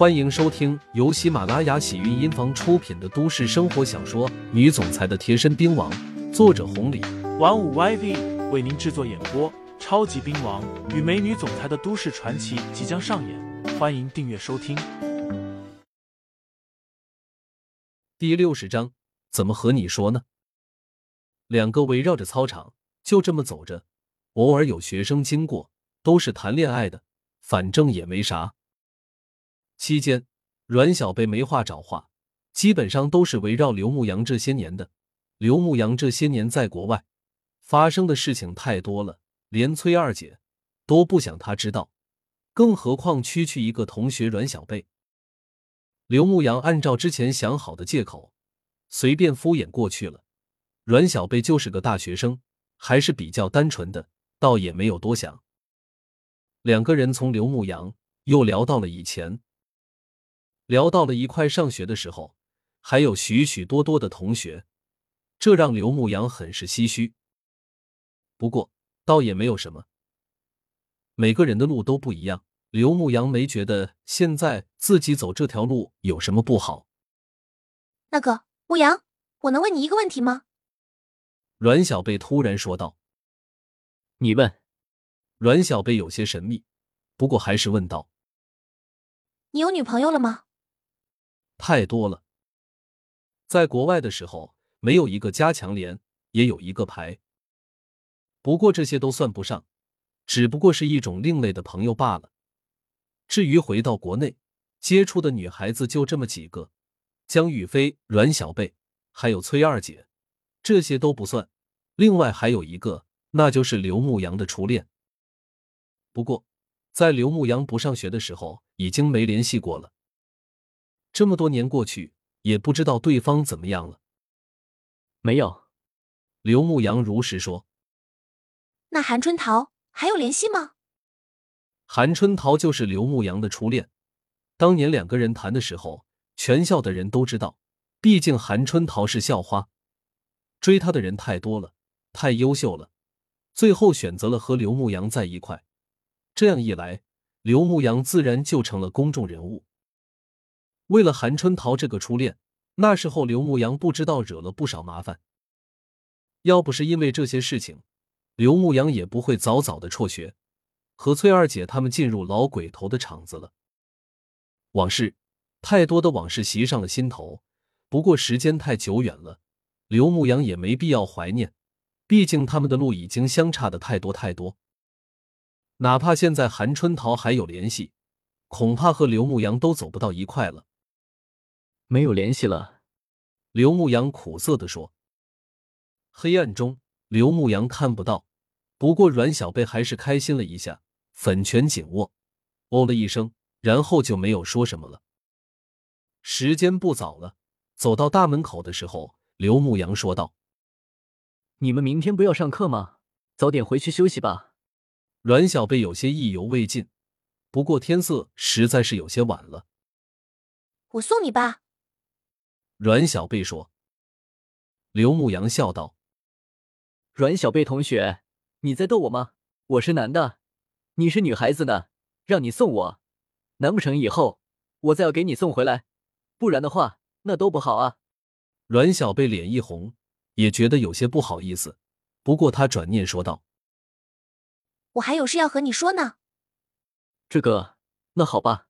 欢迎收听由喜马拉雅喜韵音房出品的都市生活小说《女总裁的贴身兵王》，作者红礼，玩五 YV 为您制作演播。超级兵王与美女总裁的都市传奇即将上演，欢迎订阅收听。第六十章，怎么和你说呢？两个围绕着操场就这么走着，偶尔有学生经过，都是谈恋爱的，反正也没啥。期间，阮小贝没话找话，基本上都是围绕刘牧阳这些年的。刘牧阳这些年在国外发生的事情太多了，连崔二姐都不想他知道，更何况区区一个同学阮小贝。刘牧阳按照之前想好的借口，随便敷衍过去了。阮小贝就是个大学生，还是比较单纯的，倒也没有多想。两个人从刘牧阳又聊到了以前。聊到了一块上学的时候，还有许许多多的同学，这让刘牧阳很是唏嘘。不过倒也没有什么，每个人的路都不一样。刘牧阳没觉得现在自己走这条路有什么不好。那个牧阳，我能问你一个问题吗？阮小贝突然说道。你问。阮小贝有些神秘，不过还是问道：“你有女朋友了吗？”太多了，在国外的时候，没有一个加强连，也有一个排。不过这些都算不上，只不过是一种另类的朋友罢了。至于回到国内接触的女孩子，就这么几个：江雨飞、阮小贝，还有崔二姐，这些都不算。另外还有一个，那就是刘牧阳的初恋。不过，在刘牧阳不上学的时候，已经没联系过了。这么多年过去，也不知道对方怎么样了。没有，刘牧阳如实说。那韩春桃还有联系吗？韩春桃就是刘牧阳的初恋，当年两个人谈的时候，全校的人都知道。毕竟韩春桃是校花，追她的人太多了，太优秀了，最后选择了和刘牧阳在一块。这样一来，刘牧阳自然就成了公众人物。为了韩春桃这个初恋，那时候刘牧阳不知道惹了不少麻烦。要不是因为这些事情，刘牧阳也不会早早的辍学，和崔二姐他们进入老鬼头的场子了。往事太多的往事袭上了心头，不过时间太久远了，刘牧阳也没必要怀念，毕竟他们的路已经相差的太多太多。哪怕现在韩春桃还有联系，恐怕和刘牧阳都走不到一块了。没有联系了，刘牧阳苦涩的说。黑暗中，刘牧阳看不到，不过阮小贝还是开心了一下，粉拳紧握，哦了一声，然后就没有说什么了。时间不早了，走到大门口的时候，刘牧阳说道：“你们明天不要上课吗？早点回去休息吧。”阮小贝有些意犹未尽，不过天色实在是有些晚了，我送你吧。阮小贝说：“刘牧阳笑道，阮小贝同学，你在逗我吗？我是男的，你是女孩子呢，让你送我，难不成以后我再要给你送回来？不然的话，那多不好啊！”阮小贝脸一红，也觉得有些不好意思，不过他转念说道：“我还有事要和你说呢。”这个，那好吧，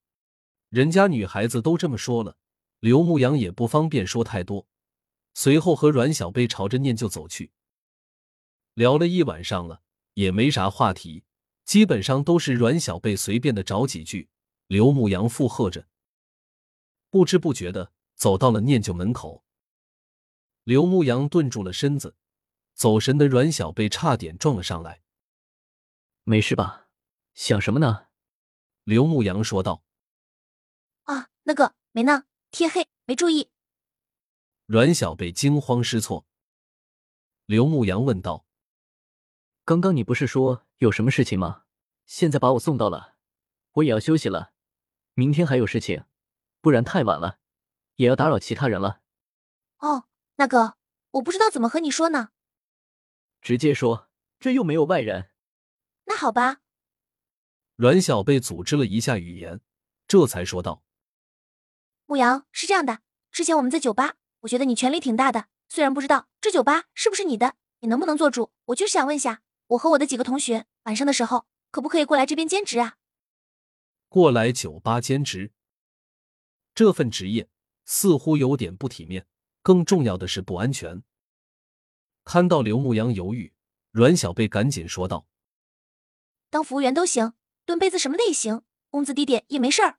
人家女孩子都这么说了。刘牧阳也不方便说太多，随后和阮小贝朝着念旧走去。聊了一晚上了，也没啥话题，基本上都是阮小贝随便的找几句，刘牧阳附和着。不知不觉的走到了念旧门口，刘牧阳顿住了身子，走神的阮小贝差点撞了上来。没事吧？想什么呢？刘牧阳说道。啊，那个没呢。天黑，没注意。阮小贝惊慌失措。刘牧阳问道：“刚刚你不是说有什么事情吗？现在把我送到了，我也要休息了。明天还有事情，不然太晚了，也要打扰其他人了。”哦，那个，我不知道怎么和你说呢。直接说，这又没有外人。那好吧。阮小贝组织了一下语言，这才说道。牧羊是这样的，之前我们在酒吧，我觉得你权力挺大的，虽然不知道这酒吧是不是你的，你能不能做主？我就是想问下，我和我的几个同学晚上的时候可不可以过来这边兼职啊？过来酒吧兼职，这份职业似乎有点不体面，更重要的是不安全。看到刘牧阳犹豫，阮小贝赶紧说道：“当服务员都行，蹲杯子什么的也行，工资低点也没事儿。”